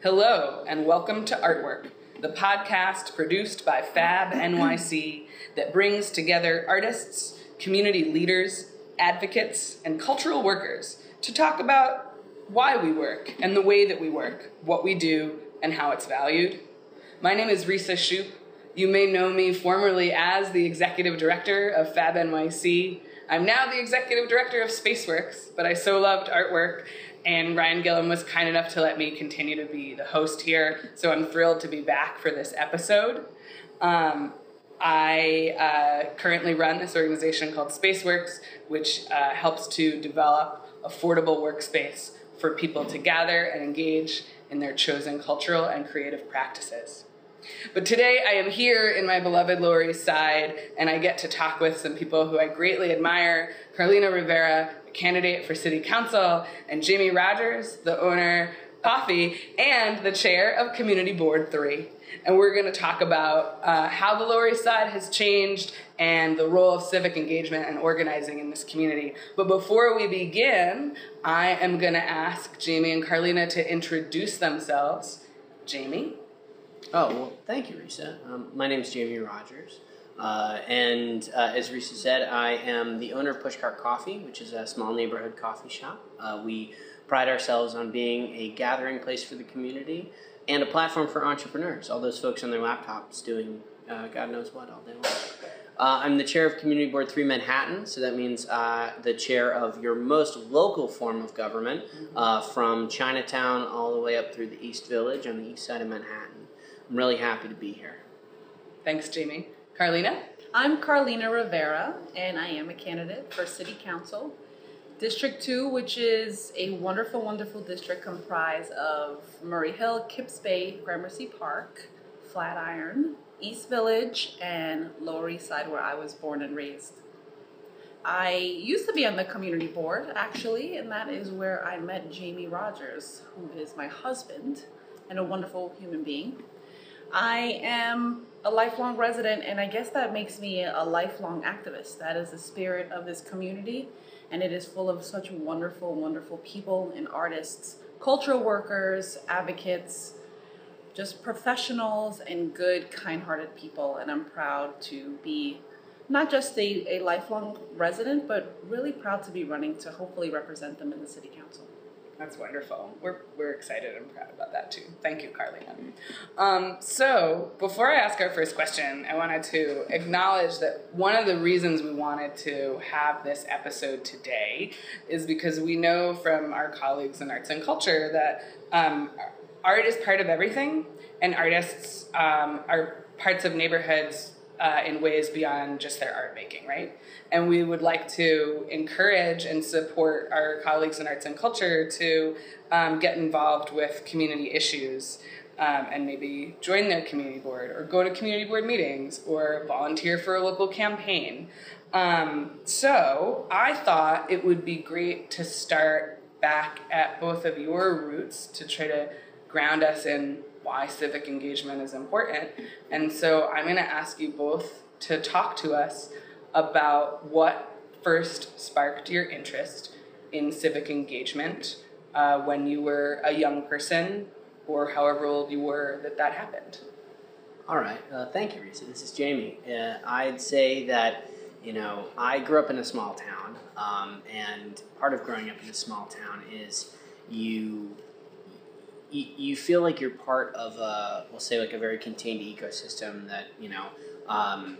Hello, and welcome to Artwork, the podcast produced by Fab NYC that brings together artists, community leaders, advocates, and cultural workers to talk about why we work and the way that we work, what we do, and how it's valued. My name is Risa Shoup. You may know me formerly as the executive director of Fab NYC. I'm now the executive director of Spaceworks, but I so loved artwork and Ryan Gilliam was kind enough to let me continue to be the host here. So I'm thrilled to be back for this episode. Um, I uh, currently run this organization called Spaceworks, which uh, helps to develop affordable workspace for people to gather and engage in their chosen cultural and creative practices. But today I am here in my beloved Lower East Side, and I get to talk with some people who I greatly admire Carlina Rivera, a candidate for City Council, and Jamie Rogers, the owner Coffee, and the chair of Community Board 3. And we're going to talk about uh, how the Lower East Side has changed and the role of civic engagement and organizing in this community. But before we begin, I am going to ask Jamie and Carlina to introduce themselves. Jamie? Oh, well, thank you, Risa. Um, my name is Jamie Rogers. Uh, and uh, as Risa said, I am the owner of Pushcart Coffee, which is a small neighborhood coffee shop. Uh, we pride ourselves on being a gathering place for the community and a platform for entrepreneurs, all those folks on their laptops doing uh, God knows what all day long. Uh, I'm the chair of Community Board 3 Manhattan, so that means uh, the chair of your most local form of government from Chinatown all the way up through the East Village on the east side of Manhattan. I'm really happy to be here. Thanks, Jamie. Carlina? I'm Carlina Rivera, and I am a candidate for City Council. District 2, which is a wonderful, wonderful district comprised of Murray Hill, Kips Bay, Gramercy Park, Flatiron, East Village, and Lower East Side, where I was born and raised. I used to be on the community board, actually, and that is where I met Jamie Rogers, who is my husband and a wonderful human being. I am a lifelong resident, and I guess that makes me a lifelong activist. That is the spirit of this community, and it is full of such wonderful, wonderful people and artists, cultural workers, advocates, just professionals, and good, kind hearted people. And I'm proud to be not just a, a lifelong resident, but really proud to be running to hopefully represent them in the City Council. That's wonderful. We're, we're excited and proud about that too. Thank you, Carlina. Um, so, before I ask our first question, I wanted to acknowledge that one of the reasons we wanted to have this episode today is because we know from our colleagues in arts and culture that um, art is part of everything, and artists um, are parts of neighborhoods uh, in ways beyond just their art making, right? And we would like to encourage and support our colleagues in arts and culture to um, get involved with community issues um, and maybe join their community board or go to community board meetings or volunteer for a local campaign. Um, so I thought it would be great to start back at both of your roots to try to ground us in why civic engagement is important. And so I'm going to ask you both to talk to us about what first sparked your interest in civic engagement uh, when you were a young person or however old you were that that happened. All right. Uh, thank you, Risa. This is Jamie. Uh, I'd say that, you know, I grew up in a small town, um, and part of growing up in a small town is you you, feel like you're part of a, we'll say like a very contained ecosystem that you know um,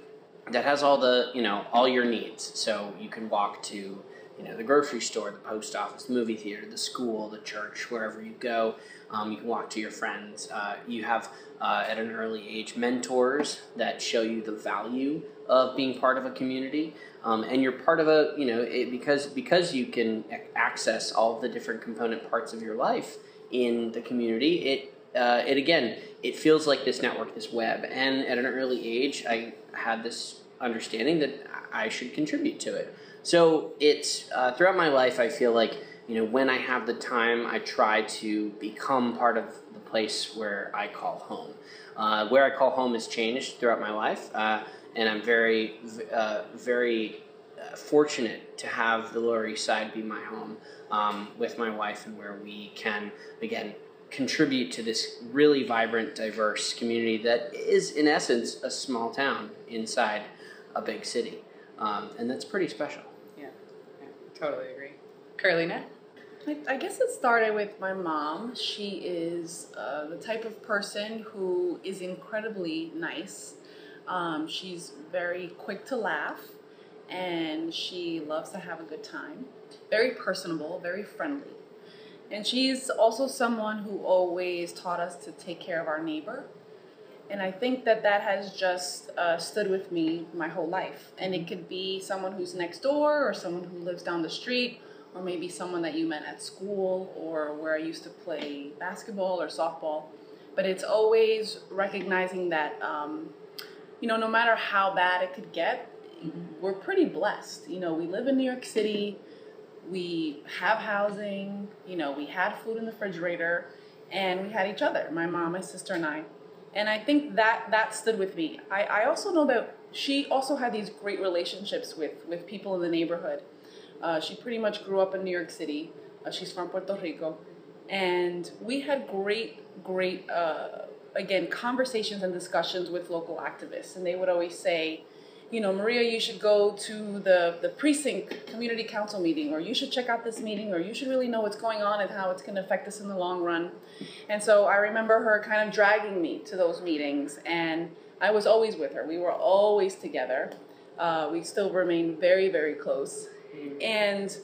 that has all the you know all your needs. So you can walk to you know the grocery store, the post office, the movie theater, the school, the church, wherever you go. Um, you can walk to your friends. Uh, you have uh, at an early age mentors that show you the value of being part of a community. Um, and you're part of a you know it, because because you can access all the different component parts of your life in the community it uh, it again it feels like this network this web. And at an early age i had this understanding that i should contribute to it. So it's uh, throughout my life i feel like you know when i have the time i try to become part of the place where i call home. Uh, where i call home has changed throughout my life uh, and i'm very uh, very fortunate to have the lower east side be my home um, with my wife and where we can again contribute to this really vibrant, diverse community that is, in essence, a small town inside a big city. Um, and that's pretty special. Yeah, yeah totally agree. Carlina? I guess it started with my mom. She is uh, the type of person who is incredibly nice. Um, she's very quick to laugh and she loves to have a good time. Very personable, very friendly. And she's also someone who always taught us to take care of our neighbor. And I think that that has just uh, stood with me my whole life. And it could be someone who's next door, or someone who lives down the street, or maybe someone that you met at school, or where I used to play basketball or softball. But it's always recognizing that, um, you know, no matter how bad it could get. We're pretty blessed. You know, we live in New York City we have housing, you know, we had food in the refrigerator, and we had each other, my mom, my sister, and I. And I think that that stood with me. I, I also know that she also had these great relationships with, with people in the neighborhood. Uh, she pretty much grew up in New York City. Uh, she's from Puerto Rico. And we had great, great, uh, again, conversations and discussions with local activists. And they would always say, you know, Maria, you should go to the, the precinct community council meeting, or you should check out this meeting, or you should really know what's going on and how it's going to affect us in the long run. And so I remember her kind of dragging me to those meetings, and I was always with her. We were always together. Uh, we still remain very, very close. And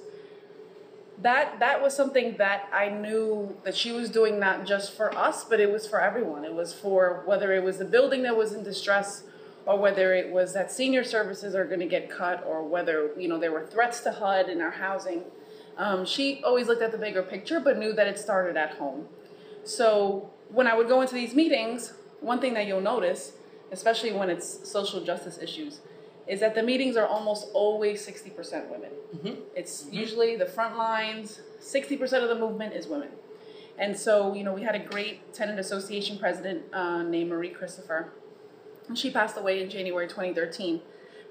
that that was something that I knew that she was doing not just for us, but it was for everyone. It was for whether it was the building that was in distress or whether it was that senior services are going to get cut, or whether you know there were threats to HUD and our housing. Um, she always looked at the bigger picture, but knew that it started at home. So when I would go into these meetings, one thing that you'll notice, especially when it's social justice issues, is that the meetings are almost always 60% women. Mm-hmm. It's mm-hmm. usually the front lines, 60% of the movement is women. And so, you know, we had a great tenant association president uh, named Marie Christopher she passed away in January 2013.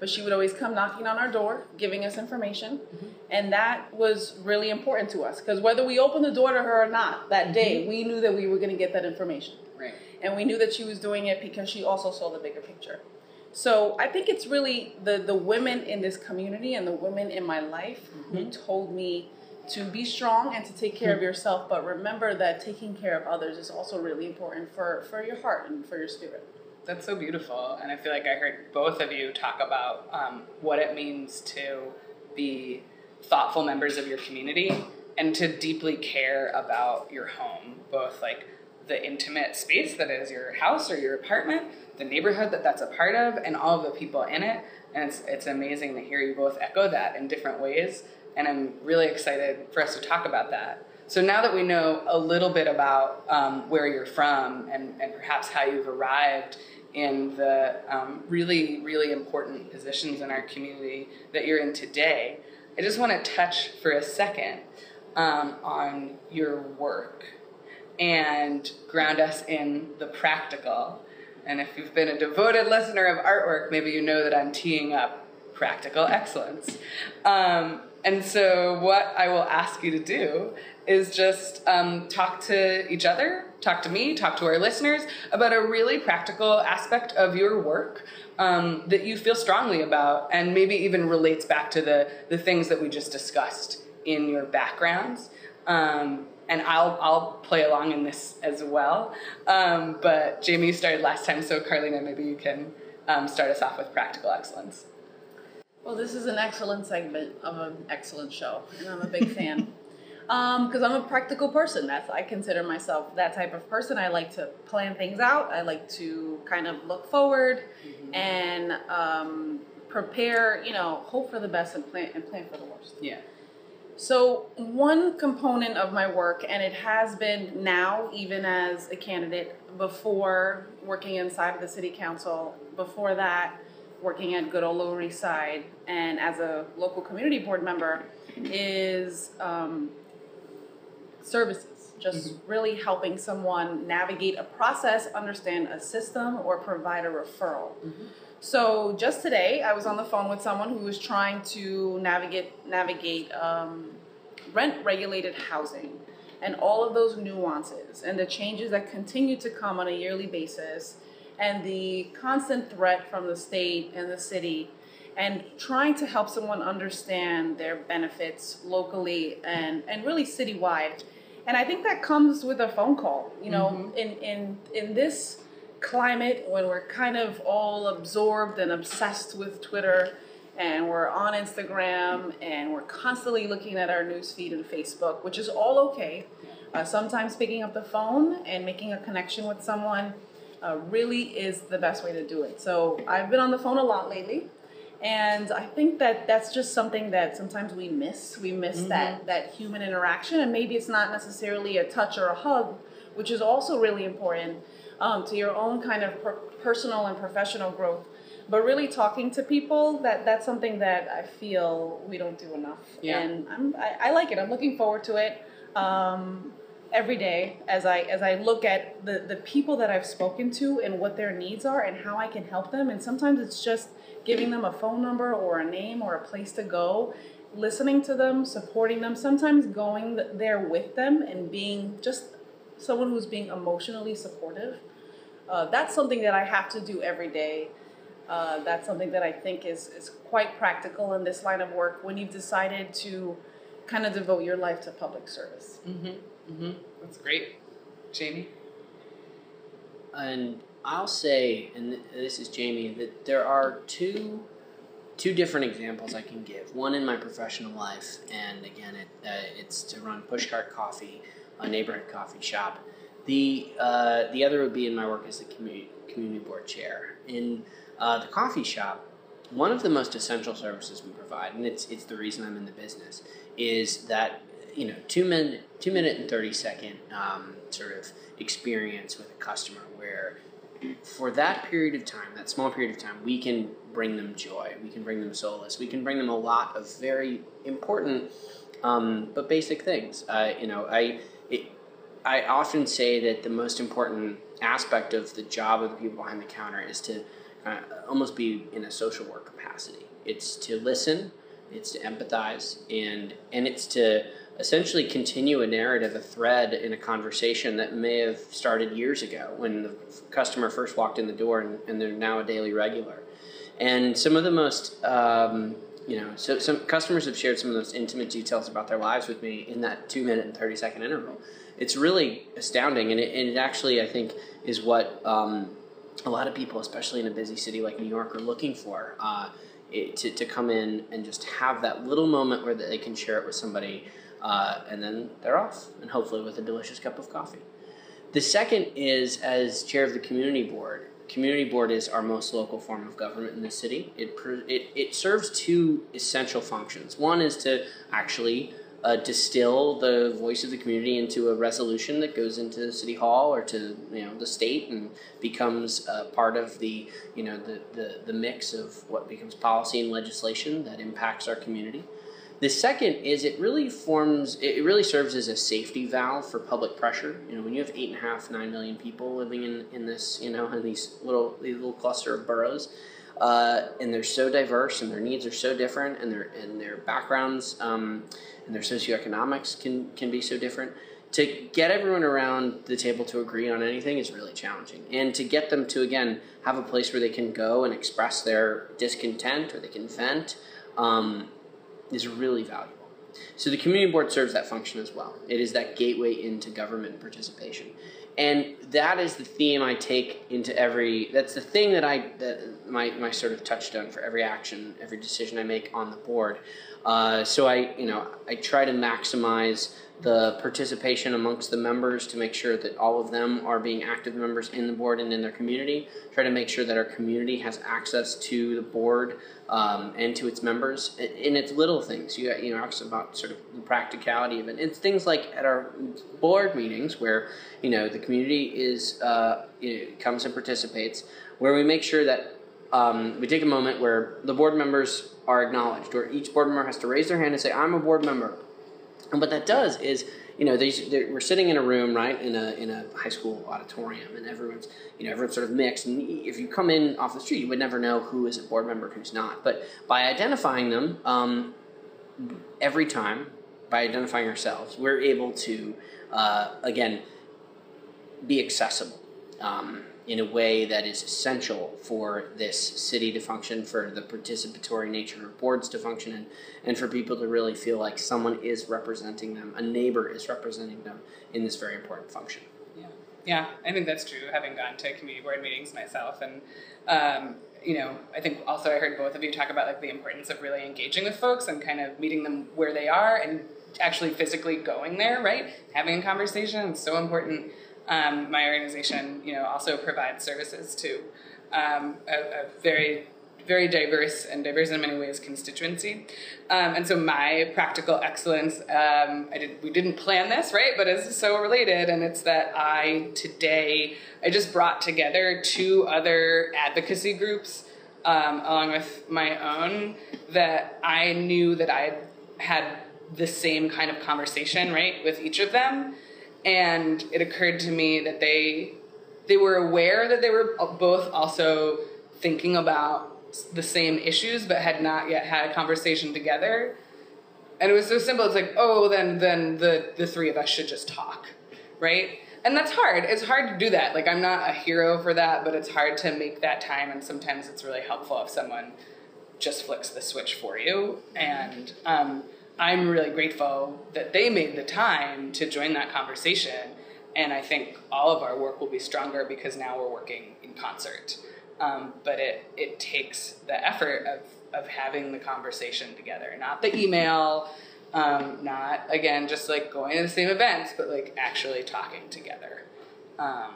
But she would always come knocking on our door, giving us information. Mm-hmm. And that was really important to us because whether we opened the door to her or not that day, mm-hmm. we knew that we were going to get that information. Right. And we knew that she was doing it because she also saw the bigger picture. So I think it's really the, the women in this community and the women in my life mm-hmm. who told me to be strong and to take care of mm-hmm. yourself, but remember that taking care of others is also really important for, for your heart and for your spirit. That's so beautiful. And I feel like I heard both of you talk about um, what it means to be thoughtful members of your community and to deeply care about your home, both like the intimate space that is your house or your apartment, the neighborhood that that's a part of, and all of the people in it. And it's, it's amazing to hear you both echo that in different ways. And I'm really excited for us to talk about that. So now that we know a little bit about um, where you're from and, and perhaps how you've arrived in the um, really, really important positions in our community that you're in today, I just want to touch for a second um, on your work and ground us in the practical. And if you've been a devoted listener of artwork, maybe you know that I'm teeing up practical excellence. Um, and so, what I will ask you to do is just um, talk to each other, talk to me, talk to our listeners about a really practical aspect of your work um, that you feel strongly about and maybe even relates back to the, the things that we just discussed in your backgrounds. Um, and I'll, I'll play along in this as well. Um, but Jamie, started last time, so Carlina, maybe you can um, start us off with practical excellence. Well, this is an excellent segment of an excellent show, and I'm a big fan because um, I'm a practical person. That's I consider myself that type of person. I like to plan things out. I like to kind of look forward mm-hmm. and um, prepare. You know, hope for the best and plan and plan for the worst. Yeah. So one component of my work, and it has been now, even as a candidate, before working inside of the city council, before that, working at good old Lower East Side, and as a local community board member, is um, services, just mm-hmm. really helping someone navigate a process, understand a system, or provide a referral. Mm-hmm. So just today, I was on the phone with someone who was trying to navigate navigate um, rent regulated housing, and all of those nuances and the changes that continue to come on a yearly basis and the constant threat from the state and the city and trying to help someone understand their benefits locally and, and really citywide. And I think that comes with a phone call. You know, mm-hmm. in, in in this climate when we're kind of all absorbed and obsessed with Twitter and we're on Instagram and we're constantly looking at our newsfeed and Facebook, which is all okay. Uh, sometimes picking up the phone and making a connection with someone uh, really is the best way to do it. So I've been on the phone a lot lately. And I think that that's just something that sometimes we miss. We miss mm-hmm. that that human interaction, and maybe it's not necessarily a touch or a hug, which is also really important um, to your own kind of per- personal and professional growth. But really talking to people that that's something that I feel we don't do enough. Yeah. And I'm, I, I like it. I'm looking forward to it. Um, every day as I as I look at the the people that I've spoken to and what their needs are and how I can help them and sometimes it's just giving them a phone number or a name or a place to go, listening to them, supporting them, sometimes going there with them and being just someone who's being emotionally supportive. Uh, that's something that I have to do every day. Uh, that's something that I think is, is quite practical in this line of work when you've decided to kind of devote your life to public service. Mm-hmm. Mm-hmm. That's great. Jamie? And I'll say, and this is Jamie, that there are two two different examples I can give. One in my professional life, and again, it, uh, it's to run Pushcart Coffee, a neighborhood coffee shop. The uh, the other would be in my work as the community community board chair in uh, the coffee shop. One of the most essential services we provide, and it's it's the reason I'm in the business, is that you know two minute two minute and thirty second um, sort of experience with a customer where for that period of time, that small period of time, we can bring them joy. We can bring them solace. We can bring them a lot of very important um, but basic things. Uh, you know, I it, I often say that the most important aspect of the job of the people behind the counter is to uh, almost be in a social work capacity. It's to listen, it's to empathize, and and it's to essentially continue a narrative, a thread in a conversation that may have started years ago when the customer first walked in the door and, and they're now a daily regular. And some of the most, um, you know, so some customers have shared some of those intimate details about their lives with me in that two minute and 30 second interval. It's really astounding. And it, and it actually, I think, is what um, a lot of people, especially in a busy city like New York, are looking for. Uh, it, to, to come in and just have that little moment where they can share it with somebody uh, and then they're off, and hopefully with a delicious cup of coffee. The second is as chair of the community board. Community board is our most local form of government in the city. It it, it serves two essential functions. One is to actually uh, distill the voice of the community into a resolution that goes into city hall or to you know the state and becomes uh, part of the you know the, the the mix of what becomes policy and legislation that impacts our community. The second is it really forms, it really serves as a safety valve for public pressure. You know, when you have eight and a half, nine million people living in, in this, you know, in these little, these little cluster of boroughs, uh, and they're so diverse and their needs are so different and their, and their backgrounds um, and their socioeconomics can, can be so different. To get everyone around the table to agree on anything is really challenging. And to get them to, again, have a place where they can go and express their discontent or they can vent. Um, is really valuable. So the community board serves that function as well. It is that gateway into government participation. And that is the theme I take into every that's the thing that I that my, my sort of touchstone for every action, every decision I make on the board. Uh, so I you know I try to maximize the participation amongst the members to make sure that all of them are being active members in the board and in their community. Try to make sure that our community has access to the board um, and to its members. And it's little things. You you know asked about sort of the practicality of it. It's things like at our board meetings where you know the community is uh, you know, comes and participates, where we make sure that. Um, we take a moment where the board members are acknowledged, where each board member has to raise their hand and say, "I'm a board member." And what that does is, you know, we're sitting in a room, right, in a in a high school auditorium, and everyone's, you know, everyone's sort of mixed. And if you come in off the street, you would never know who is a board member, who's not. But by identifying them um, every time, by identifying ourselves, we're able to, uh, again, be accessible um, in a way that is essential for this city to function, for the participatory nature of boards to function, and, and for people to really feel like someone is representing them, a neighbor is representing them in this very important function. Yeah, yeah, I think that's true. Having gone to community board meetings myself, and um, you know, I think also I heard both of you talk about like the importance of really engaging with folks and kind of meeting them where they are and actually physically going there, right? Having a conversation is so important. Um, my organization, you know, also provides services to um, a, a, very, very diverse and diverse in many ways constituency. Um, and so my practical excellence, um, I did, we didn't plan this, right? But it's so related, and it's that I today I just brought together two other advocacy groups um, along with my own that I knew that I had the same kind of conversation, right, with each of them and it occurred to me that they they were aware that they were both also thinking about the same issues but had not yet had a conversation together. And it was so simple. It's like oh then then the the three of us should just talk right? And that's hard. It's hard to do that. Like i'm not a hero for that but it's hard to make that time. And sometimes it's really helpful if someone just flicks the switch for you. And um, I'm really grateful that they made the time to join that conversation. And I think all of our work will be stronger because now we're working in concert. Um, but it, it takes the effort of, of having the conversation together, not the email, um, not again just like going to the same events, but like actually talking together. Um,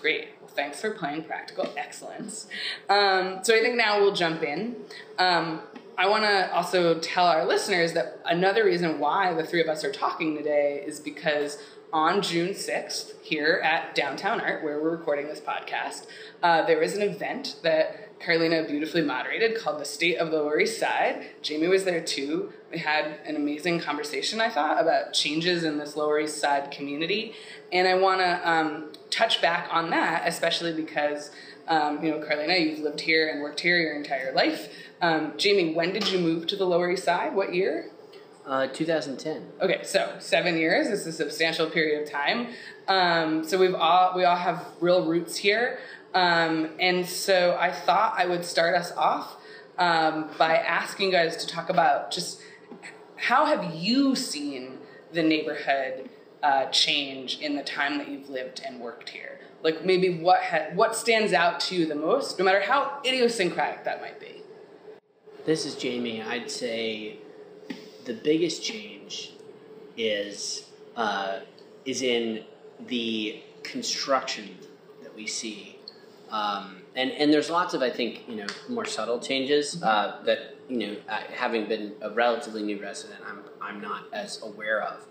great. Well, thanks for playing practical excellence. Um, so I think now we'll jump in. I want to also tell our listeners that another reason why the three of us are talking today is because on June 6th, here at Downtown Art, where we're recording this podcast, uh, there was an event that Carlina beautifully moderated called the State of the Lower East Side. Jamie was there too. We had an amazing conversation, I thought, about changes in this Lower East Side community. And I want to um, touch back on that, especially because, um, you know, Carlina, you've lived here and worked here your entire life. Um, Jamie, when did you move to the Lower East Side? What year? Uh, 2010. Okay, so seven years is a substantial period of time. Um, so we've all we all have real roots here, um, and so I thought I would start us off um, by asking you guys to talk about just how have you seen the neighborhood uh, change in the time that you've lived and worked here? Like maybe what ha- what stands out to you the most, no matter how idiosyncratic that might be. This is Jamie. I'd say the biggest change is uh, is in the construction that we see, um, and and there's lots of I think you know more subtle changes uh, that you know having been a relatively new resident, I'm I'm not as aware of.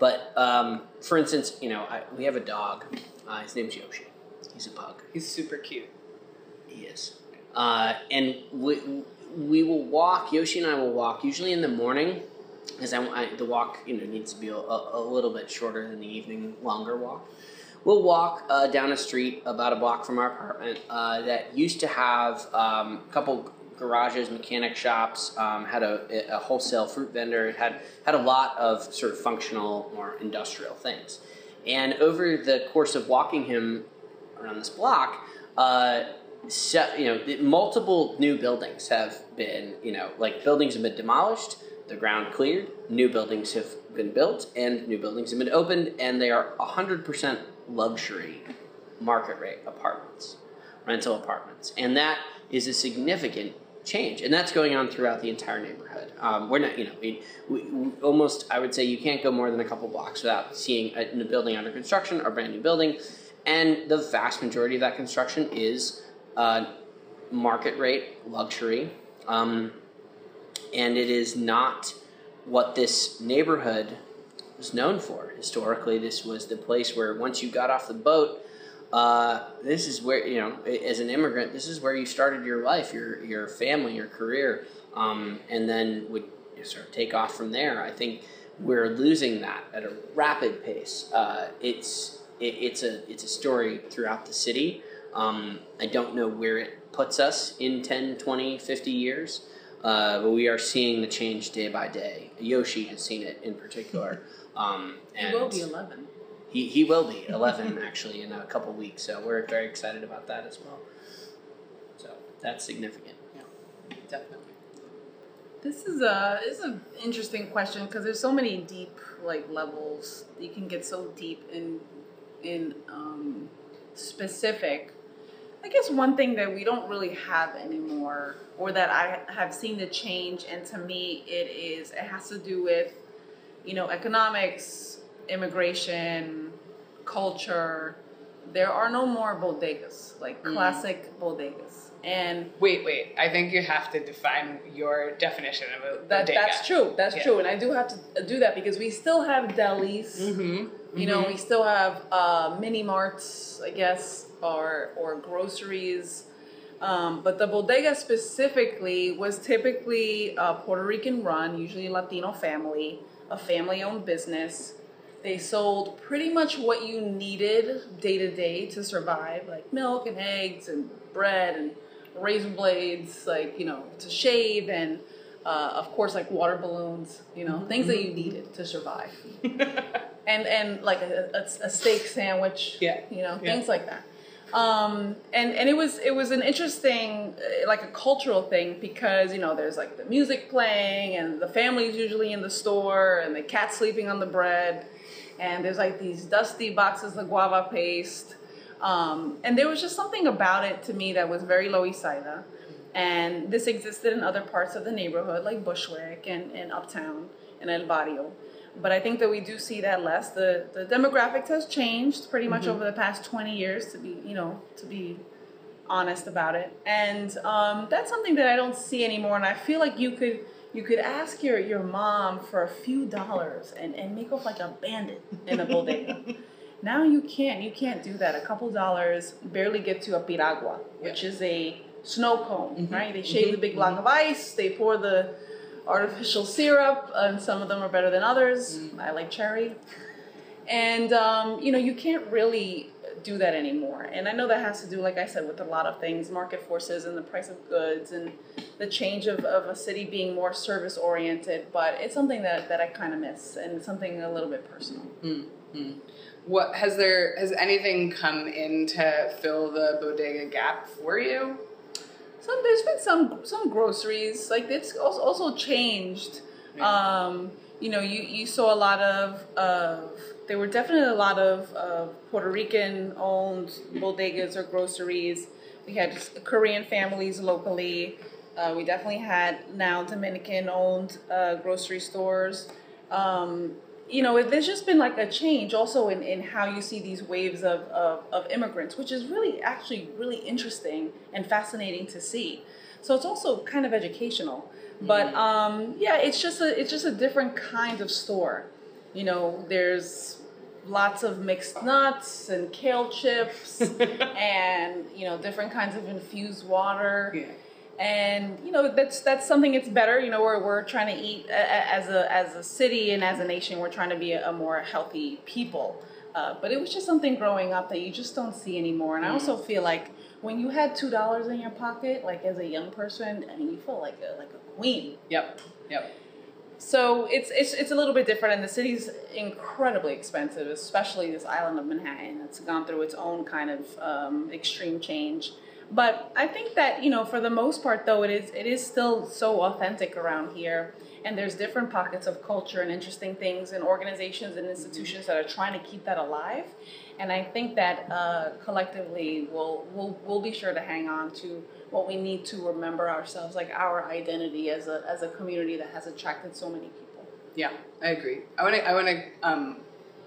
But um, for instance, you know I, we have a dog. Uh, his name's Yoshi. He's a pug. He's super cute. He is. Uh, and we, we will walk. Yoshi and I will walk usually in the morning, because I, I, the walk you know needs to be a, a, little bit shorter than the evening longer walk. We'll walk uh, down a street about a block from our apartment uh, that used to have um, a couple garages, mechanic shops, um, had a, a, wholesale fruit vendor. Had had a lot of sort of functional or industrial things. And over the course of walking him around this block, uh, so, you know, multiple new buildings have been, you know, like buildings have been demolished, the ground cleared, new buildings have been built, and new buildings have been opened, and they are 100% luxury market rate apartments, rental apartments. And that is a significant change. And that's going on throughout the entire neighborhood. Um, we're not, you know, we, we, we, almost, I would say you can't go more than a couple blocks without seeing a, a building under construction or brand new building. And the vast majority of that construction is uh, market rate luxury, um, and it is not what this neighborhood was known for. Historically, this was the place where once you got off the boat, uh, this is where you know, as an immigrant, this is where you started your life, your your family, your career, um, and then would sort of take off from there. I think we're losing that at a rapid pace. Uh, it's it, it's a it's a story throughout the city. Um, I don't know where it puts us in 10, 20, 50 years. uh, but we are seeing the change day by day. Yoshi has seen it in particular. Um, It and will be 11. He, he will be 11 actually in a couple weeks, so we're very excited about that as well. So that's significant. Yeah, definitely. This is a this is an interesting question because there's so many deep like levels. You can get so deep in in um, specific. I guess one thing that we don't really have anymore, or that I have seen the change, and to me it is it has to do with, you know, economics, immigration, culture. There are no more bodegas like Mm. classic bodegas, and Wait, wait. I think you have to define your definition of a That bodega. that's true. That's Yeah. true, and I do have to do that because we still have delis. Mm-hmm. You know, we still have uh, mini marts, I guess, or or groceries. Um, but the bodega specifically was typically a Puerto Rican run, usually a Latino family, a family owned business. They sold pretty much what you needed day to day to survive, like milk and eggs and bread and razor blades, like, you know, to shave and, uh, of course, like water balloons, you know, things that you needed to survive. and, and like a, a, a steak sandwich, Yeah. you know, Yeah. things like that um, and and it was it was an interesting uh, like a cultural thing because you know there's like the music playing and the family's usually in the store and the cat sleeping on the bread and there's like these dusty boxes of guava paste um, and there was just something about it to me that was very Loisaida and this existed in other parts of the neighborhood like Bushwick and, and Uptown and El Barrio but I think that we do see that less. The the demographics has changed pretty much over the past twenty years. To be you know to be honest about it, and um, that's something that I don't see anymore. And I feel like you could you could ask your your mom for a few dollars and and make off like a bandit in a bodega. now you can't. You can't do that. A couple dollars barely get to a piragua, which is a snow cone, right? They shave the big block of ice. They pour the artificial syrup, and some of them are better than others. I like cherry. And, um, you know, you can't really do that anymore. And I know that has to do, like I said, with a lot of things market forces and the price of goods and the change of, of a city being more service oriented. But it's something that, that I kind of miss and something a little bit personal. Mm-hmm. What has there has anything come in to fill the bodega gap for you? Some there's been some some groceries like it's also, also changed. Um, you know, you, you saw a lot of of there were definitely a lot of uh, Puerto Rican owned bodegas or groceries. We had Korean families locally. Uh, we definitely had now Dominican owned uh, grocery stores. Um, you know, there's just been like a change also in, in how you see these waves of, of, of immigrants, which is really actually really interesting and fascinating to see. So it's also kind of educational. But um, yeah, it's just a it's just a different kind of store. You know, there's lots of mixed nuts and kale chips and you know different kinds of infused water Yeah. And you know that's that's something that's better you know we're, we're trying to eat a- a- as a as a city and as a nation we're trying to be a, a more healthy people uh, but it was just something growing up that you just don't see anymore and i also feel like when you had two dollars in your pocket like as a young person i mean you felt like a like a queen Yep. Yep. so it's it's it's a little bit different, and the city's incredibly expensive, especially this island of Manhattan. It's gone through its own kind of um, extreme change. But I think that you know, for the most part, though, it is it is still so authentic around here, and there's different pockets of culture and interesting things, and organizations and institutions that are trying to keep that alive. And I think that uh, collectively, we'll, we'll we'll be sure to hang on to what we need to remember ourselves, like our identity as a as a community that has attracted so many people. Yeah, I agree. I want to. I want to um,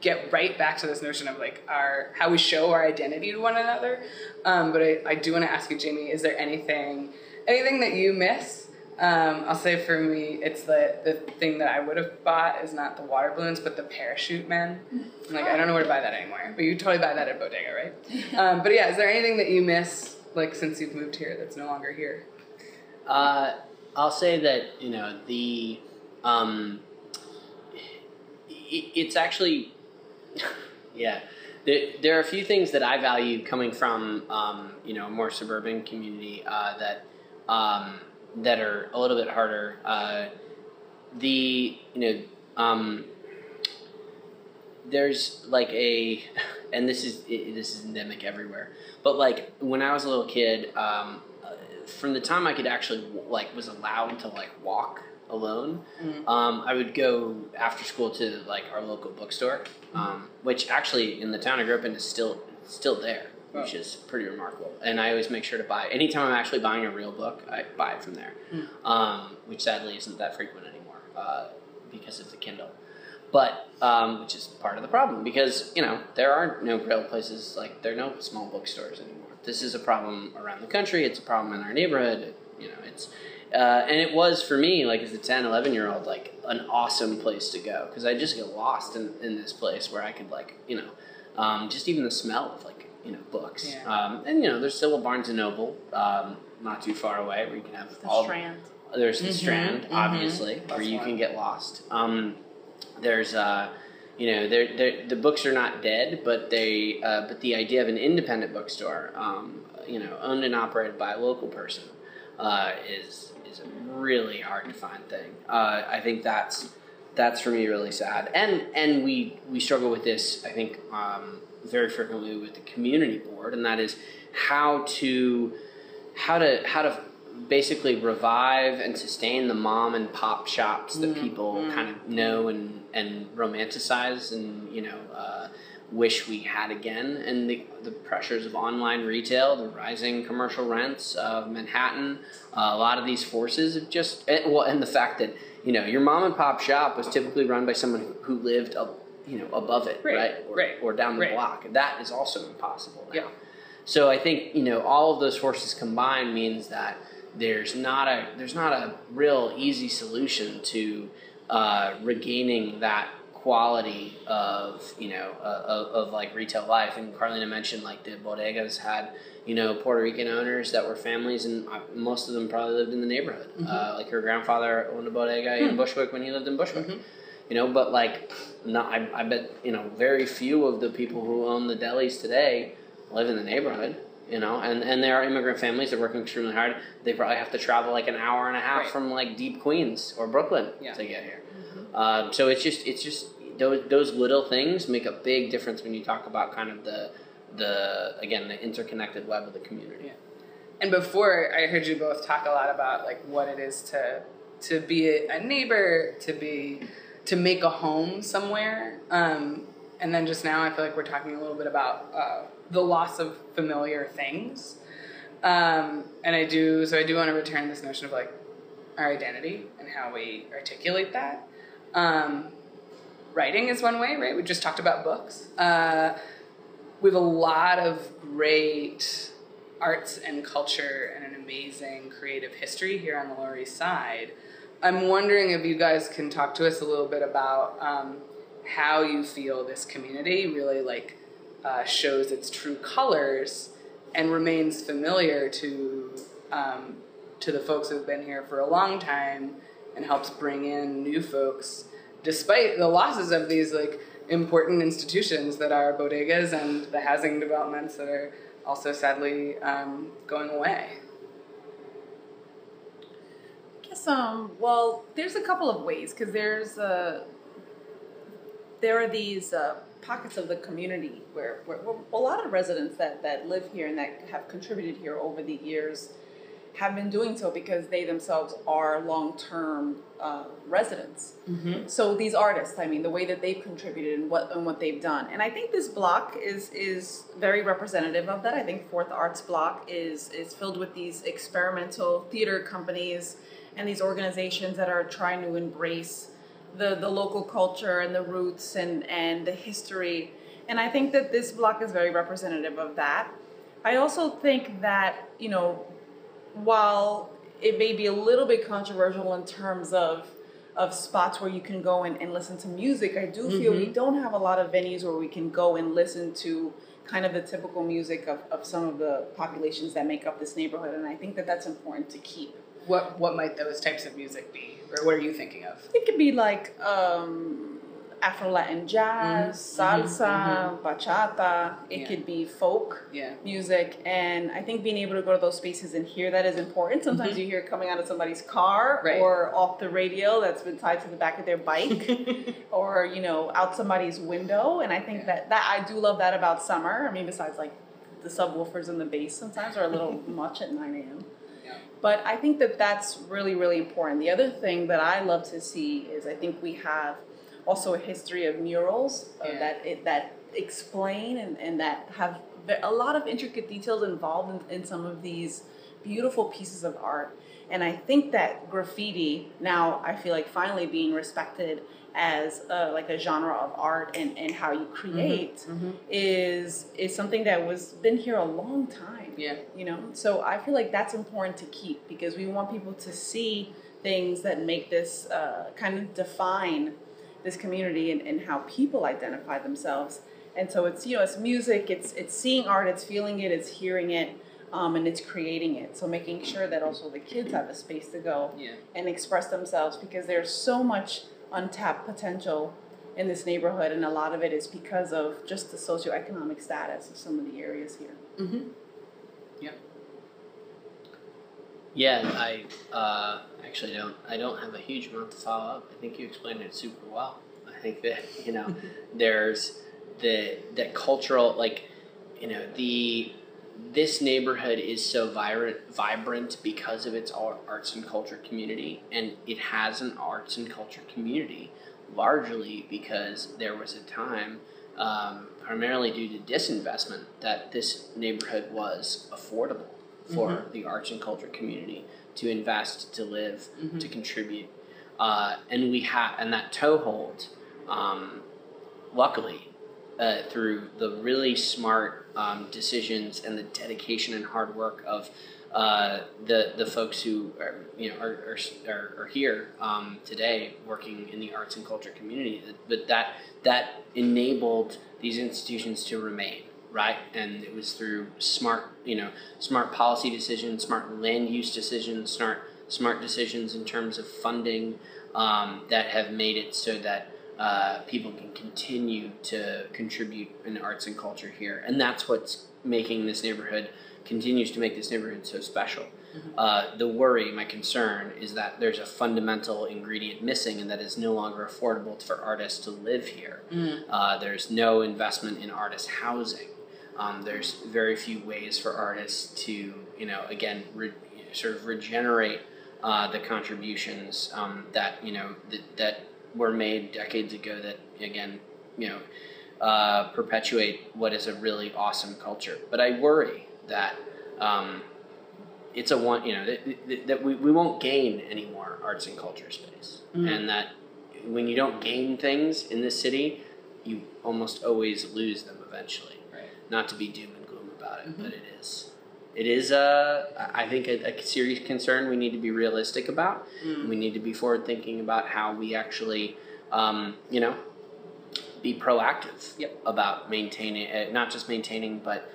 get right back to this notion of like our how we show our identity to one another. Um, but I, I do want to ask you, Jamie, is there anything anything that you miss? Um, I'll say for me, it's the the thing that I would have bought is not the water balloons, but the parachute men. I'm like I don't know where to buy that anymore, but you totally buy that at Bodega, right? Um, but yeah, is there anything that you miss like since you've moved here that's no longer here? Uh, I'll say that you know the um, it, it's actually yeah. There, there are a few things that I value coming from um, you know a more suburban community uh, that um, that are a little bit harder. Uh, the you know um, there's like a and this is it, this is endemic everywhere but like when i was a little kid um, uh, from the time i could actually like was allowed to like walk alone Mhm. um, i would go after school to like our local bookstore um, which actually in the town i grew up in is still still there which is pretty remarkable and i always make sure to buy anytime i'm actually buying a real book i buy it from there Mm. um, which sadly isn't that frequent anymore uh, because of the kindle but um, which is part of the problem because you know there are no real places like there are no small bookstores anymore. This is a problem around the country. It's a problem in our neighborhood. You know, it's uh, and it was for me like as a 10, 11 year old like an awesome place to go because I just get lost in, in this place where I could like you know um, just even the smell of like you know books Yeah. um, and you know there's still a Barnes and Noble um, not too far away where you can have The all Strand. there's the Mhm, Strand, mhm. obviously, where you one. can get lost. Um, there's, uh, you know, there, there, the books are not dead, but they, uh, but the idea of an independent bookstore, um, you know, owned and operated by a local person, uh, is is a really hard to find thing. Uh, I think that's that's for me really sad, and and we we struggle with this. I think um, very frequently with the community board, and that is how to how to how to basically revive and sustain the mom and pop shops that Mm, people mm. kind of know and and romanticize and you know uh, wish we had again and the, the pressures of online retail the rising commercial rents of manhattan uh, a lot of these forces have just eh, well and the fact that you know your mom and pop shop was typically run by someone who, who lived up you know above it Right, right or, right, or down the right. block that is also impossible now Yeah. so I think you know all of those forces combined means that there's not a there's not a real easy solution to uh, regaining that quality of you know uh, of, of like retail life. And Carlina mentioned like the bodegas had you know Puerto Rican owners that were families, and uh, most of them probably lived in the neighborhood. Uh, like her grandfather owned a bodega in Hmm. Bushwick when he lived in Bushwick. Mhm. You know, but like, not I, I bet you know very few of the people who own the delis today live in the neighborhood. You know, and and there are immigrant families that work extremely hard. They probably have to travel like an hour and a half Right. from like deep Queens or Brooklyn Yeah. to get here. Um, so it's just it's just those those little things make a big difference when you talk about kind of the the again the interconnected web of the community. And before, I heard you both talk a lot about like what it is to to be a neighbor, to be to make a home somewhere. Um, and then just now, I feel like we're talking a little bit about uh, the loss of familiar things. Um, and I do so. I do want to return this notion of like our identity and how we articulate that. Um, writing is one way, right? We just talked about books. Uh, we have a lot of great arts and culture and an amazing creative history here on the Lower East Side. I'm wondering if you guys can talk to us a little bit about um, how you feel this community really like uh, shows its true colors and remains familiar to um, to the folks who've been here for a long time and helps bring in new folks despite the losses of these like important institutions that are bodegas and the housing developments that are also sadly um, going away. I guess um well there's a couple of ways because there's uh there are these uh, pockets of the community where, where, where a lot of residents that, that live here and that have contributed here over the years have been doing so because they themselves are long-term uh, residents. Mm-hmm. So these artists, I mean, the way that they've contributed and what and what they've done, and I think this block is is very representative of that. I think Fourth Arts Block is is filled with these experimental theater companies and these organizations that are trying to embrace the the local culture and the roots and and the history. And I think that this block is very representative of that. I also think that you know while it may be a little bit controversial in terms of of spots where you can go and, and listen to music, I do feel we don't have a lot of venues where we can go and listen to kind of the typical music of, of some of the populations that make up this neighborhood. And I think that that's important to keep. What what might those types of music be, or what are you thinking of? It could be like, um, Afro Latin jazz, Mhm, salsa, bachata. It Yeah. could be folk Yeah. music, and I think being able to go to those spaces and hear that is important. Sometimes Mhm. you hear it coming out of somebody's car Right. or off the radio that's been tied to the back of their bike. or you know out somebody's window and i think Yeah. that that i do love that about summer i mean besides like the subwoofers and the bass sometimes are a little much at 9 a.m but i think that that's really really important the other thing that i love to see is i think we have also a history of murals uh, Yeah. that it, that explain and, and that have a lot of intricate details involved in, in some of these beautiful pieces of art and I think that graffiti now I feel like finally being respected as a, like a genre of art and, and how you create Mhm. is is something that was been here a long time. Yeah. You know, so I feel like that's important to keep because we want people to see things that make this uh, kind of define this community and, and how people identify themselves. And so it's you know it's music, it's it's seeing art, it's feeling it, it's hearing it, um, and it's creating it. So making sure that also the kids have a space to go Yeah. and express themselves because there's so much untapped potential in this neighborhood, and a lot of it is because of just the socioeconomic status of some of the areas here. Mm-hmm. Yeah, Yeah, I uh, actually don't. I don't have a huge amount to follow up. I think you explained it super well. I think that you know, there's the that cultural like, you know, the this neighborhood is so vibrant vibrant because of its ar- arts and culture community, and it has an arts and culture community largely because there was a time. Um, primarily due to disinvestment, that this neighborhood was affordable for the arts and culture community to invest, to live, Mhm. to contribute, uh, and we have, and that toehold, um, luckily, uh, through the really smart um, decisions and the dedication and hard work of uh, the the folks who are you know are are, are, are here um, today working in the arts and culture community, but that that enabled these institutions to remain right? And it was through smart you know smart policy decisions smart land use decisions smart smart decisions in terms of funding um, that have made it so that uh, people can continue to contribute in arts and culture here. And that's what's making this neighborhood continues to make this neighborhood so special. Uh, the worry my concern is that there's a fundamental ingredient missing and that is no longer affordable for artists to live here. Mm. uh, there's no investment in artist housing. Um, there's very few ways for artists to, you know, again, re- sort of regenerate uh, the contributions um, that you know that, that were made decades ago. That again, you know, uh, perpetuate what is a really awesome culture. But I worry that um, it's a one, you know, that, that, that we, we won't gain any more arts and culture space, Mhm. and that when you don't gain things in this city, you almost always lose them eventually. Not to be doom and gloom about it, Mhm. but it is. It is, uh, I think, a, a serious concern we need to be realistic about. Mm. We need to be forward thinking about how we actually, um, you know, be proactive Yep. about maintaining, uh, not just maintaining, but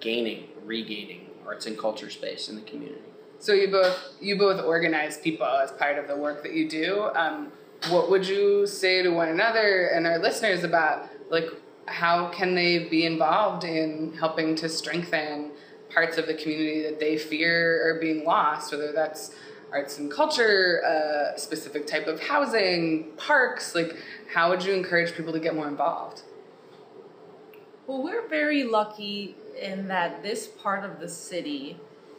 gaining, regaining arts and culture space in the community. So you both you both organize people as part of the work that you do. Um, what would you say to one another and our listeners about like how can they be involved in helping to strengthen parts of the community that they fear are being lost, whether that's arts and culture, uh, specific type of housing, parks. Like, how would you encourage people to get more involved? Well, we're very lucky in that this part of the city,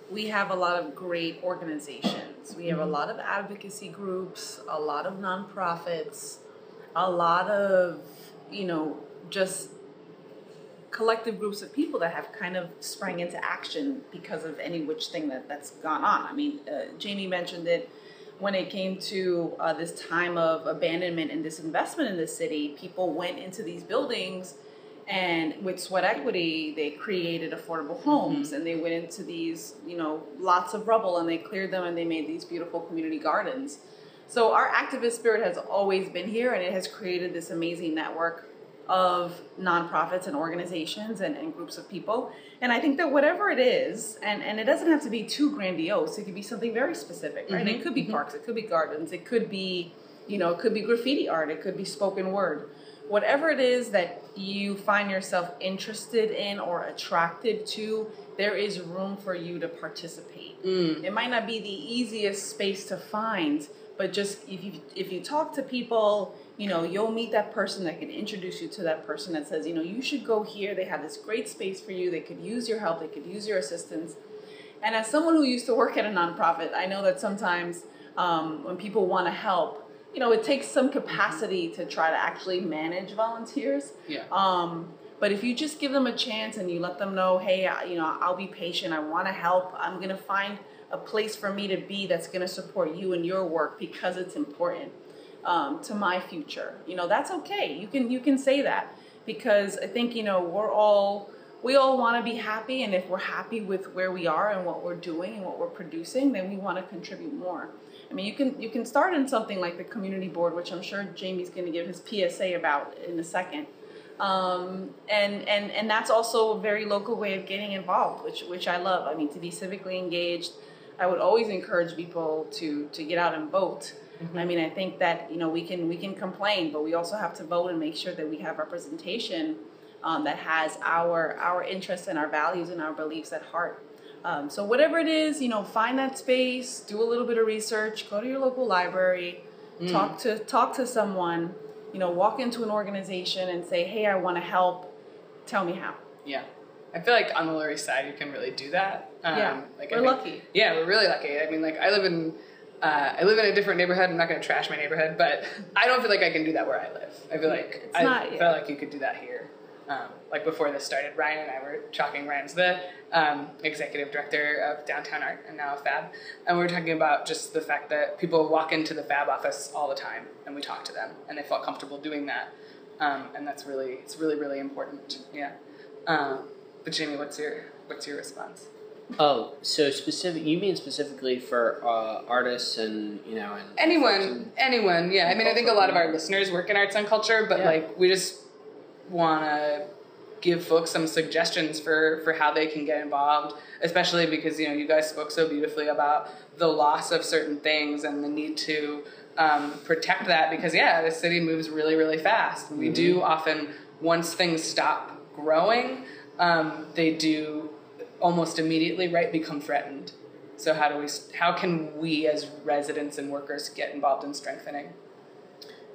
we have a lot of great organizations. We have a lot of advocacy groups, a lot of nonprofits, a lot of, you know, just collective groups of people that have kind of sprang into action because of any which thing that, that's gone on. I mean, uh, Jamie mentioned it when it came to uh, this time of abandonment and disinvestment in the city, people went into these buildings and with sweat equity, they created affordable homes and they went into these, you know, lots of rubble and they cleared them and they made these beautiful community gardens. So our activist spirit has always been here and it has created this amazing network of nonprofits and organizations and, and groups of people. And I think that whatever it is, and, and it doesn't have to be too grandiose, it could be something very specific, right? Mhm, It could be mhm. parks, it could be gardens, it could be, You know, it could be graffiti art, it could be spoken word. Whatever it is that you find yourself interested in or attracted to, there is room for you to participate. Mm. It might not be the easiest space to find, but just if you if you talk to people, you know, you'll meet that person that can introduce you to that person that says, you know, you should go here. They have this great space for you. They could use your help. They could use your assistance. And as someone who used to work at a nonprofit, I know that sometimes um, when people want to help, you know, it takes some capacity to try to actually manage volunteers. Yeah. Um, but if you just give them a chance and you let them know, hey, I- you know, I'll be patient. I want to help. I'm going to find a place for me to be that's going to support you and your work because it's important um, to my future. You know, that's okay. You can you can say that because I think you know we're all we all want to be happy, and if we're happy with where we are and what we're doing and what we're producing, then we want to contribute more. I mean, you can you can start in something like the community board, which I'm sure Jamie's going to give his PSA about in a second. Um, and, and, and that's also a very local way of getting involved, which, which I love. I mean, to be civically engaged, I would always encourage people to, to get out and vote. I mean, I think that, you know, we can, we can complain, but we also have to vote and make sure that we have representation um, that has our, our interests and our values and our beliefs at heart. Um, so whatever it is, you know, find that space, do a little bit of research, go to your local library, talk to talk to someone, you know, walk into an organization and say, "Hey, I want to help. Tell me how." Yeah. I feel like on the Lower East Side, you can really do that. Um, Yeah, like we're lucky. Yeah, we're really lucky. I mean, like I live in, uh, I live in a different neighborhood. I'm not going to trash my neighborhood, but I don't feel like I can do that where I live. I feel like It's I not, yeah. like you could do that here. Um, like before this started, Ryan and I were talking. Ryan's the um, executive director of Downtown Art and now Fab, and we were talking about just the fact that people walk into the Fab office all the time, and we talk to them, and they felt comfortable doing that, um, and that's really it's really really important. Yeah. Um, but Jamie, what's your what's your response? Oh, so specific? You mean specifically for uh, artists and you know and anyone in- anyone yeah i mean i think a lot of our listeners work in arts and culture but Yeah. like we just want to give folks some suggestions for for how they can get involved especially because you know you guys spoke so beautifully about the loss of certain things and the need to um, protect that because yeah the city moves really really fast we do often once things stop growing um, they do almost immediately right become threatened. So how do we how can we as residents and workers get involved in strengthening?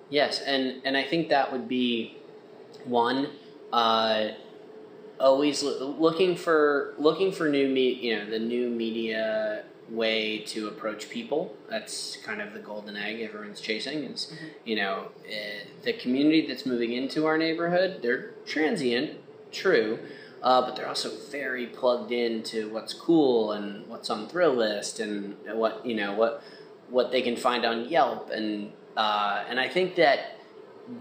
Yes, and and I think that would be one. Uh, always loo- looking for looking for new me you know the new media way to approach people. That's kind of the golden egg everyone's chasing is you know uh, the community that's moving into our neighborhood they're transient true uh, but they're also very plugged into what's cool and what's on Thrillist and what you know what what they can find on Yelp and uh, and I think that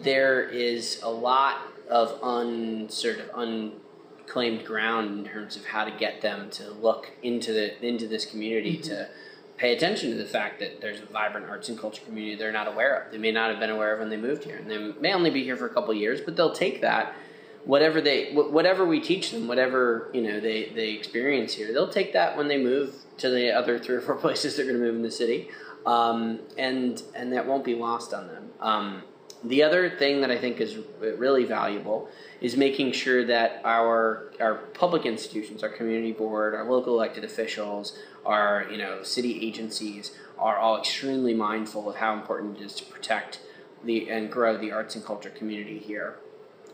there is a lot of un sort of unclaimed ground in terms of how to get them to look into the into this community to pay attention to the fact that there's a vibrant arts and culture community they're not aware of. They may not have been aware of when they moved here, and they may only be here for a couple of years, but they'll take that. Whatever they, whatever we teach them, whatever you know they they experience here, they'll take that when they move to the other three or four places they're going to move in the city, um, and and that won't be lost on them. Um, the other thing that I think is really valuable is making sure that our our public institutions, our community board, our local elected officials, our you know city agencies are all extremely mindful of how important it is to protect the and grow the arts and culture community here,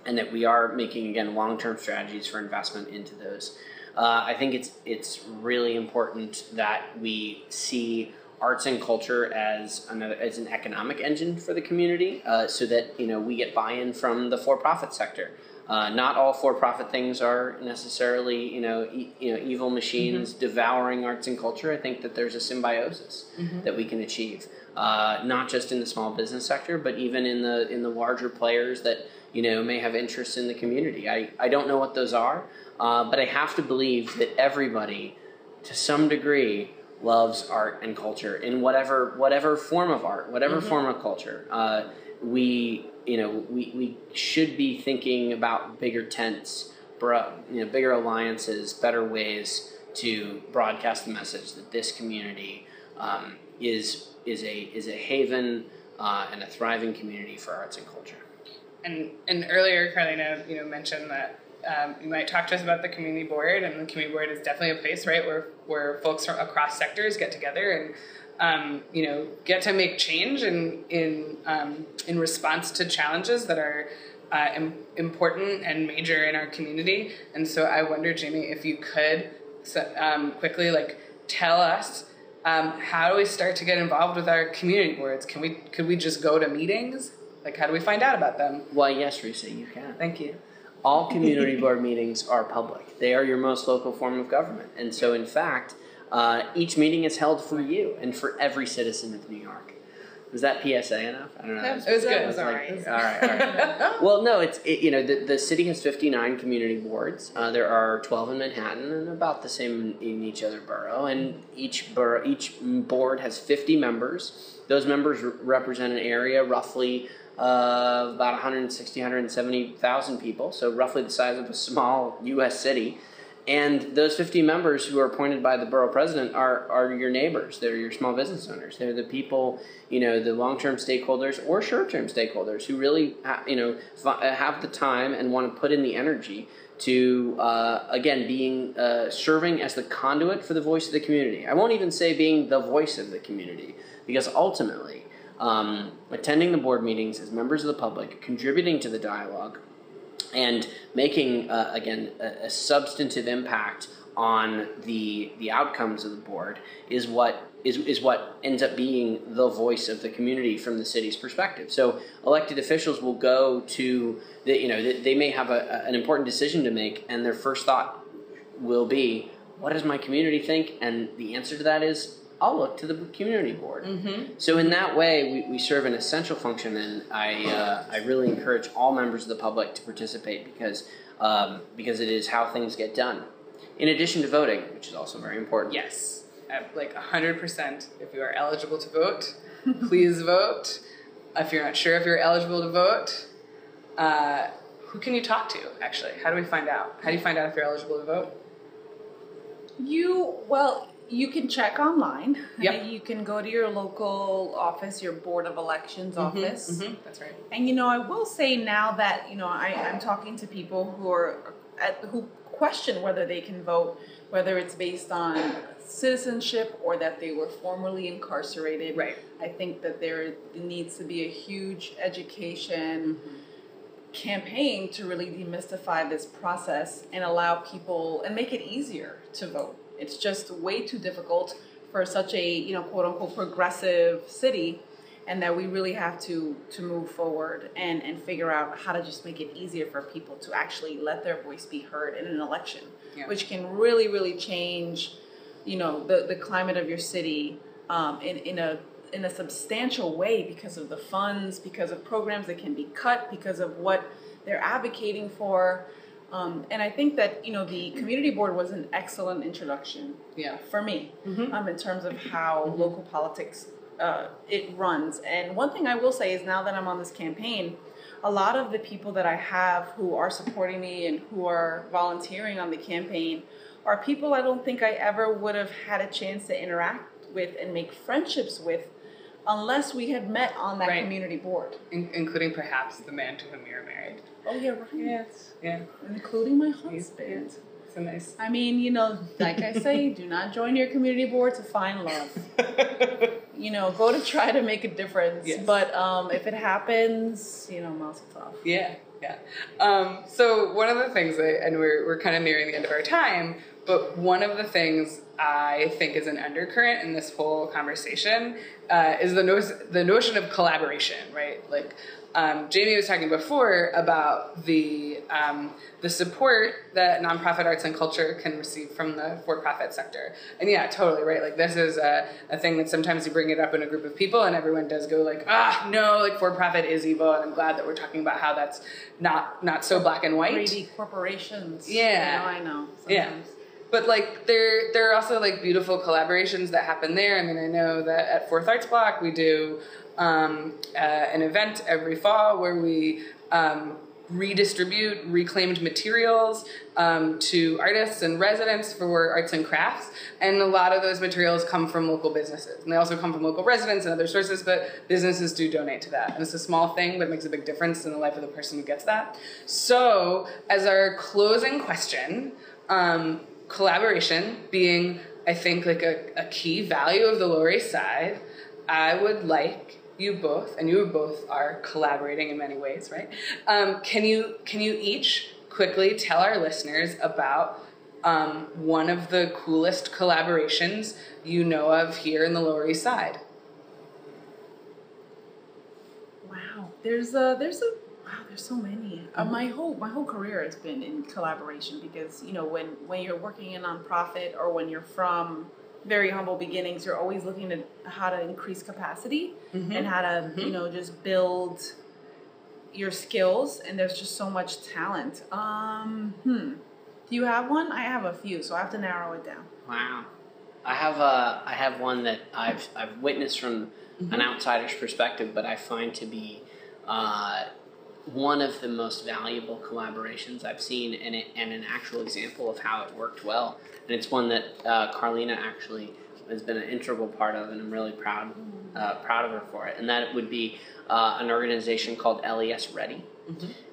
and that we are making again long term strategies for investment into those. Uh, I think it's it's really important that we see arts and culture as another as an economic engine for the community, uh, so that you know we get buy-in from the for-profit sector. Uh, not all for-profit things are necessarily you know e- you know evil machines devouring arts and culture. I think that there's a symbiosis that we can achieve, uh, not just in the small business sector, but even in the in the larger players that you know may have interests in the community. I, I don't know what those are, uh, but I have to believe that everybody, to some degree, loves art and culture in whatever whatever form of art, whatever form of culture. Uh, we you know we, we should be thinking about bigger tents, bro, you know bigger alliances, better ways to broadcast the message that this community um, is is a is a haven uh, and a thriving community for arts and culture. And and earlier, Carlina, you know, mentioned that um, you might talk to us about the community board, and the community board is definitely a place, right, where where folks from across sectors get together and um, you know get to make change in in um, in response to challenges that are uh, Im- important and major in our community. And so I wonder, Jamie, if you could um, quickly like tell us um, how do we start to get involved with our community boards? Can we could we just go to meetings? Like how do we find out about them? Why, yes, Risa, you can. Thank you. All community board meetings are public. They are your most local form of government, and so in fact, uh, each meeting is held for you and for every citizen of New York. Was that PSA enough? I don't know. It was, it was good. It was all right. all right, all right. well, no, it's it, you know the, the city has fifty nine community boards. Uh, there are twelve in Manhattan and about the same in, in each other borough. And each borough, each board has fifty members. Those members re- represent an area roughly of about 160, 170,000 people, so roughly the size of a small U.S. city. And those 50 members who are appointed by the borough president are, are your neighbors. They're your small business owners. They're the people, you know, the long term stakeholders or short term stakeholders who really, ha- you know, have the time and want to put in the energy to, uh, again, being uh, serving as the conduit for the voice of the community. I won't even say being the voice of the community because ultimately, um, attending the board meetings as members of the public, contributing to the dialogue, and making uh, again a, a, substantive impact on the the outcomes of the board is what is, is what ends up being the voice of the community from the city's perspective. So elected officials will go to the, you know they may have a, an important decision to make, and their first thought will be, "What does my community think?" And the answer to that is I'll look to the community board. Mm-hmm. So in that way, we, we serve an essential function, and I uh, I really encourage all members of the public to participate because um, because it is how things get done. In addition to voting, which is also very important. Yes, like hundred percent. If you are eligible to vote, please vote. If you're not sure if you're eligible to vote, uh, who can you talk to? Actually, how do we find out? How do you find out if you're eligible to vote? You well, you can check online. Yep. You can go to your local office, your board of elections mm-hmm, office. Mm-hmm, that's right. And you know, I will say now that you know I, I'm talking to people who are at, who question whether they can vote, whether it's based on citizenship or that they were formerly incarcerated. Right. I think that there needs to be a huge education. Mm-hmm campaign to really demystify this process and allow people and make it easier to vote. It's just way too difficult for such a you know quote unquote progressive city, and that we really have to to move forward and and figure out how to just make it easier for people to actually let their voice be heard in an election, yeah. which can really really change, you know, the the climate of your city um, in in a in a substantial way because of the funds, because of programs that can be cut, because of what they're advocating for. Um, and I think that you know the community board was an excellent introduction. Yeah. For me, mm-hmm. um, in terms of how mm-hmm. local politics uh, it runs. And one thing I will say is now that I'm on this campaign, a lot of the people that I have who are supporting me and who are volunteering on the campaign are people I don't think I ever would have had a chance to interact with and make friendships with unless we had met on that right. community board. In- including perhaps the man to whom you're married. Oh yeah, right. Yes. Yeah. Including my husband. Yes. So nice. I mean, you know, like I say, do not join your community board to find love. you know, go to try to make a difference. Yes. But um, if it happens, you know, mazel tov. Yeah, yeah. Um, so one of the things, that, and we're, we're kind of nearing the end of our time, but one of the things I think is an undercurrent in this whole conversation uh, is the, no- the notion of collaboration, right? Like um, Jamie was talking before about the um, the support that nonprofit arts and culture can receive from the for-profit sector, and yeah, totally right. Like this is a, a thing that sometimes you bring it up in a group of people, and everyone does go like, ah, no, like for-profit is evil, and I'm glad that we're talking about how that's not not so black and white. Greedy corporations. Yeah, I know. Sometimes. Yeah but like there there are also like beautiful collaborations that happen there. I mean, I know that at Fourth Arts Block we do um, uh, an event every fall where we um, redistribute reclaimed materials um, to artists and residents for arts and crafts. And a lot of those materials come from local businesses. And they also come from local residents and other sources, but businesses do donate to that. And it's a small thing, but it makes a big difference in the life of the person who gets that. So, as our closing question, um, collaboration being, I think, like a, a key value of the Lower East Side, I would like you both, and you both are collaborating in many ways, right? Um, can you can you each quickly tell our listeners about um, one of the coolest collaborations you know of here in the Lower East Side? Wow, there's a there's a there's so many. Uh, my whole my whole career has been in collaboration because you know when when you're working in nonprofit or when you're from very humble beginnings, you're always looking at how to increase capacity Mhm. and how to Mhm. you know just build your skills. And there's just so much talent. Um, hmm. Do you have one? I have a few, so I have to narrow it down. Wow. I have a I have one that I've I've witnessed from an outsider's perspective, but I find to be uh, one of the most valuable collaborations I've seen, and it, and an actual example of how it worked well. And it's one that uh, Carlina actually has been an integral part of, and I'm really proud uh, proud of her for it. And that would be uh, an organization called LES Ready.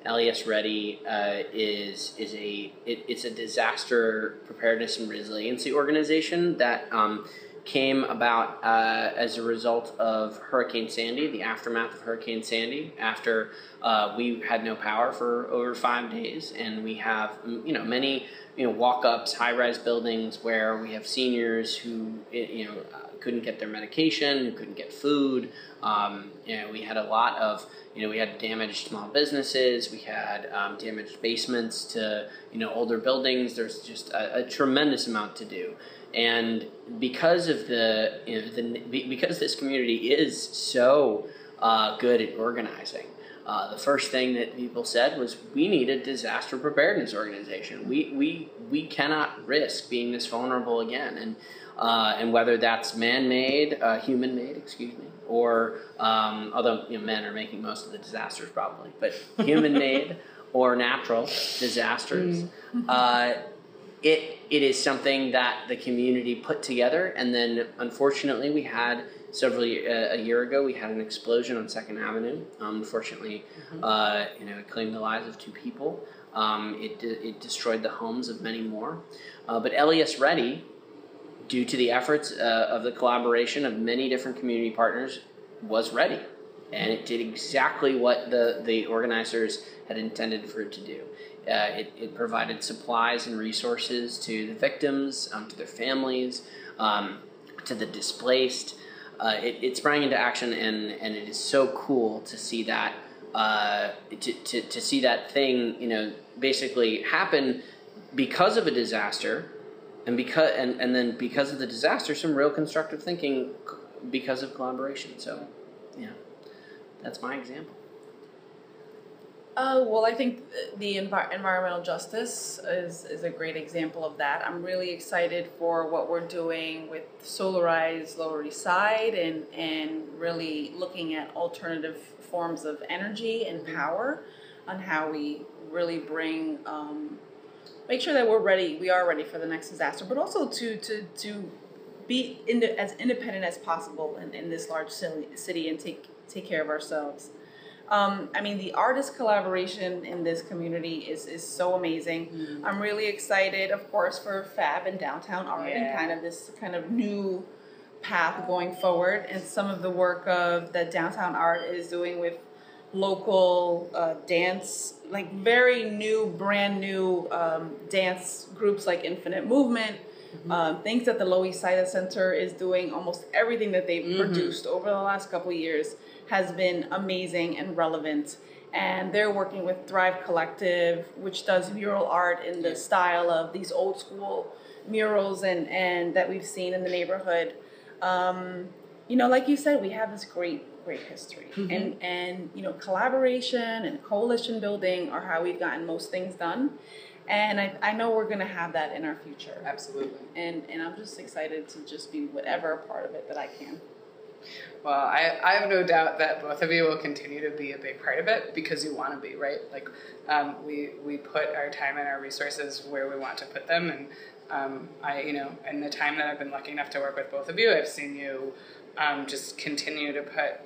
LES Ready uh, is is a it, it's a disaster preparedness and resiliency organization that um, came about uh, as a result of Hurricane Sandy, the aftermath of Hurricane Sandy. After uh, we had no power for over five days, and we have you know many you know walk-ups, high-rise buildings where we have seniors who you know uh, couldn't get their medication, who couldn't get food. Um, you know, we had a lot of you know we had damaged small businesses, we had um, damaged basements to you know older buildings. There's just a, a tremendous amount to do, and because of the you know the because this community is so uh, good at organizing. Uh, the first thing that people said was we need a disaster preparedness organization. We we we cannot risk being this vulnerable again, and uh, and whether that's man-made, uh, human-made, excuse me, or um, although you know, men are making most of the disasters probably, but human-made or natural disasters, uh, it it is something that the community put together, and then unfortunately we had several uh, a year ago we had an explosion on Second Avenue. Um, unfortunately, uh, you know, it claimed the lives of two people. Um, it it destroyed the homes of many more. Uh, but LES Ready, due to the efforts uh, of the collaboration of many different community partners, was ready, and it did exactly what the the organizers had intended for it to do. Uh, it, it provided supplies and resources to the victims, um, to their families, um, to the displaced. Uh, it, it sprang into action, and, and it is so cool to see that uh, to, to, to see that thing, you know, basically happen because of a disaster, and because and, and then because of the disaster, some real constructive thinking because of collaboration. So, yeah, that's my example. Uh, well, I think the envi- environmental justice is, is a great example of that. I'm really excited for what we're doing with Solarize Lower East Side and, and really looking at alternative forms of energy and power on how we really bring, um, make sure that we're ready, we are ready for the next disaster, but also to, to, to be ind- as independent as possible in, in this large city, city and take, take care of ourselves. Um, I mean, the artist collaboration in this community is, is so amazing. I'm really excited, of course, for Fab and Downtown Art and kind of this kind of new path going forward. And some of the work of that Downtown Art is doing with local uh, dance, like very new, brand new um, dance groups like Infinite Movement. Um, things that the Loisaida Center is doing, almost everything that they've produced over the last couple of years has been amazing and relevant. And they're working with Thrive Collective, which does mural art in the style of these old school murals and, and that we've seen in the neighborhood. Um, you know, like you said, we have this great, great history, and and you know, collaboration and coalition building are how we've gotten most things done. And I, I know we're gonna have that in our future. Absolutely. And and I'm just excited to just be whatever part of it that I can. Well, I, I have no doubt that both of you will continue to be a big part of it because you want to be, right? Like, um, we, we put our time and our resources where we want to put them. And um, I, you know, in the time that I've been lucky enough to work with both of you, I've seen you um, just continue to put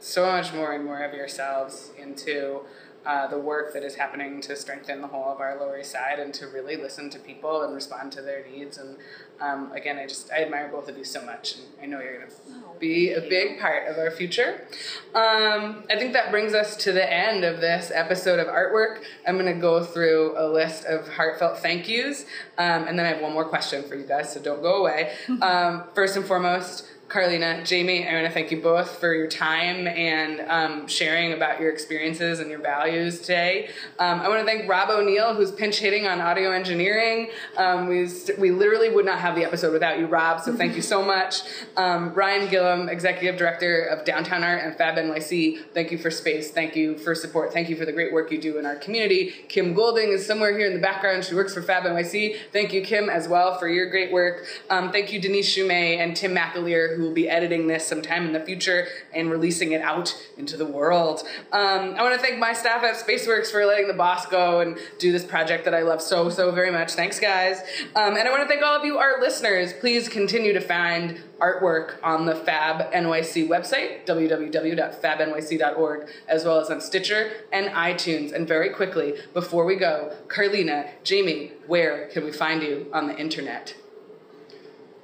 so much more and more of yourselves into uh, the work that is happening to strengthen the whole of our Lower East Side and to really listen to people and respond to their needs. And um, again, I just I admire both of you so much, and I know you're going to Oh, be a big part of our future. Um, I think that brings us to the end of this episode of artwork. I'm going to go through a list of heartfelt thank yous, um, and then I have one more question for you guys, so don't go away. um, first and foremost. Carlina, Jamie, I want to thank you both for your time and um, sharing about your experiences and your values today. Um, I want to thank Rob O'Neill, who's pinch hitting on audio engineering. Um, we, we literally would not have the episode without you, Rob, so thank you so much. Um, Ryan Gilliam, Executive Director of Downtown Art and Fab NYC, thank you for space, thank you for support, thank you for the great work you do in our community. Kim Golding is somewhere here in the background. She works for Fab NYC. Thank you, Kim, as well, for your great work. Um, thank you, Denise Shu Mei and Tim McAleer, who will be editing this sometime in the future and releasing it out into the world. Um, I want to thank my staff at Spaceworks for letting the boss go and do this project that I love so, so very much. Thanks, guys. Um, and I want to thank all of you, our listeners. Please continue to find artwork on the Fab NYC website, www.fabnyc.org, as well as on Stitcher and iTunes. And very quickly, before we go, Carlina, Jamie, where can we find you on the internet?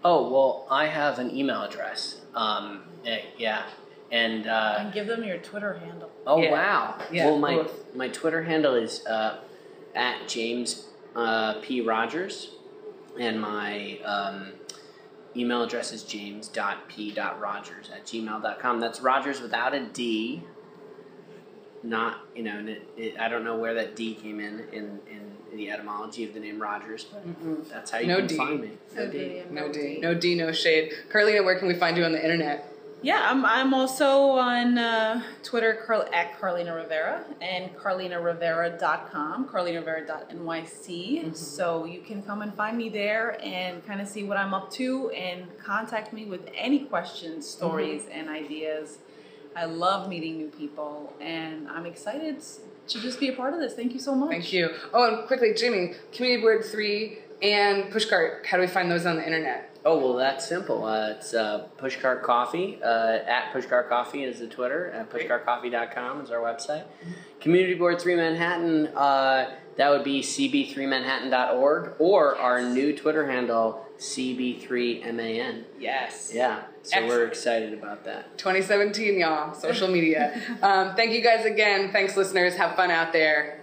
Oh well, I have an email address. Um, eh, yeah, and uh, And give them your Twitter handle. oh Yeah. wow. Yeah, well, my both. my Twitter handle is uh, at James uh, P Rogers, and my um, email address is james.p.rogers at gmail.com. That's Rogers without a D. Not you know, and it, it, I don't know where that D came in in in the etymology of the name Rogers, but that's how you No can D. find me. So D. No D, no D, no shade. Carlina, where can we find you on the internet? Yeah, I'm, I'm also on uh, Twitter Carl, at Carlina Rivera and carlinarivera.com, carlinarivera.nyc. So you can come and find me there and kind of see what I'm up to and contact me with any questions, stories, and ideas. I love meeting new people and I'm excited to just be a part of this. Thank you so much. Thank you. Oh, and quickly, Jimmy, Community Board 3 and Pushcart, how do we find those on the internet? Oh well, that's simple. Uh, it's uh, Pushcart Coffee uh, at Pushcart Coffee is the Twitter. At pushcartcoffee.com is our website. Community Board Three Manhattan. That would be cb3manhattan.org or our new Twitter handle cb3man. Yes. Yeah, so we're excited about that. 2017, y'all. Social media. um, thank you guys again. Thanks, listeners. Have fun out there.